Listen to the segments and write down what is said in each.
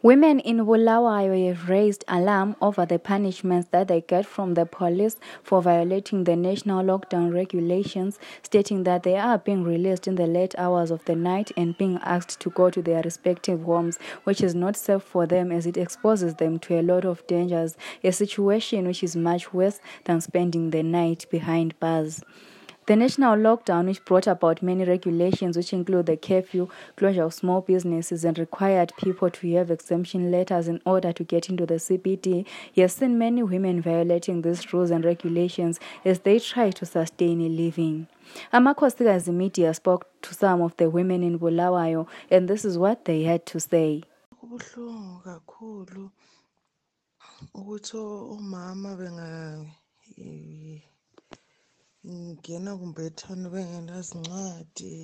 Women in Bulawayo raised alarm over the punishments that they get from the police for violating the national lockdown regulations, stating that they are being released in the late hours of the night and being asked to go to their respective homes, which is not safe for them as it exposes them to a lot of dangers, a situation which is much worse than spending the night behind bars. The national lockdown, which brought about many regulations, which include the curfew, closure of small businesses, and required people to have exemption letters in order to get into the CBD, has seen many women violating these rules and regulations as they try to sustain a living. Amakhosikazi Media spoke to some of the women in Bulawayo, and this is what they had to say. ukuthi omama benga ngena kumbe ethani bengelazincwadi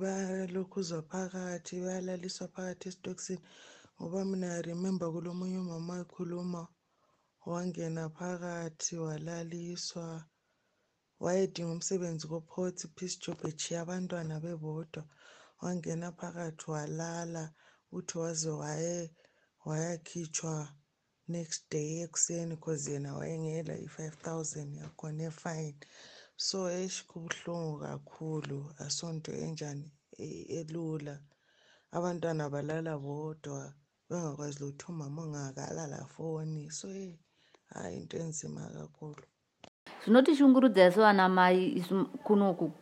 balokhuzwa phakathi bayalaliswa phakathi esitokisini ngoba mina remember kulomunye umama ekhuluma wangena phakathi walaliswa. Wayedinga umsebenzi koport peace job echiye abantwana bebodwa. Wangena phakathi walala uthi waze waye wayakhitshwa. Next day ekuseni cause yena wayengela i-five thousand yakhona efine. So eish kubuhlungu kakhulu. Asonto enjani? Elula. Abantwana balala bodwa bengakwazi lutho umama ongakalala foni so hayi into enzima kakhulu. Zvinotishungurudza isu vana mai kunoku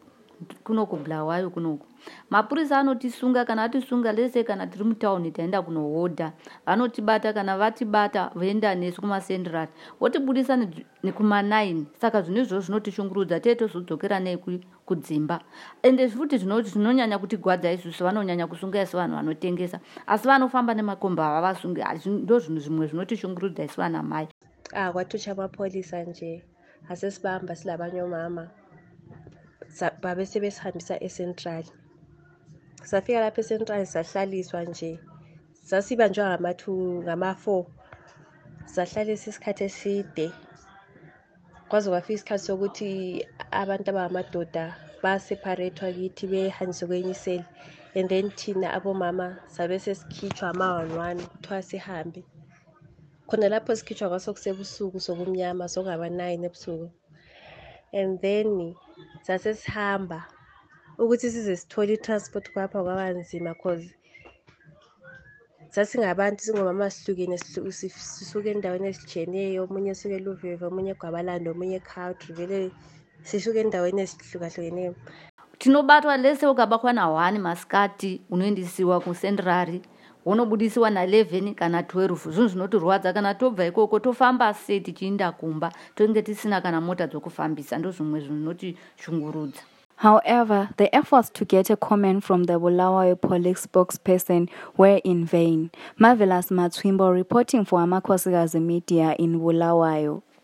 kunoku bulawayo kunoku mapurisa anotisunga kana atisunga lese kana tiri mutauni taenda kunohodha vanotibata kana vatibata voenda nesu kumacendrari votibudisa nekuma9 saka zvino izvozvo zvinotishungurudza tee tozodzokera nei kudzimba. Ende futi zvinonyanya kutigwadza isusu vanonyanya kusunga isu vanhu vanotengesa. Asi vanofamba nemakomba havavasungi ndo zvinhu zvimwe zvinotishungurudza isu vana mai. Kwathutsha amapholisa nje. Asesibamba silabanye omama babe sebesihambisa eCentral. Safika lapha eCentral sahlaliswa nje sasibanjwa ngama-two ngama-four. Sahlalisa isikhathi eside. Kwaze kwafika isikhathi sokuthi abantu abangamadoda baseparethwa kithi behanjiswe kwenye iseli and then thina abomama sabe sesikhitshwa ama-one-one kuthiwa sihambe. Khona lapho sikhitshwa kwaso kusebusuku sokumnyama sokungaba-nine ebusuku. And then sasesihamba ukuthi size sithole i-transport kwapha kwaba nzima cause sasingabantu singomama sihlukene sisuke endaweni ezitshiyeneyo omunye esuke eluveve omunye egwabalanda omunye ecountry vele sisuke endaweni ezihlukahlukeneyo. Tinobatwa lese ukabatwa na-one masikati unoendisiwa kucendrary wonobudisiwa na11 kana 12 zvinhu zvinotirwadza kana tobva ikoko tofamba sei tichiinda kumba tonge tisina kana mota dzokufambisa ndo zvimwe zvinotishungurudza However, the efforts to get a comment from the Bulawayo police spokesperson were in vain. Marvelous Matswimbo reporting for Amakwasigazi Media in Bulawayo.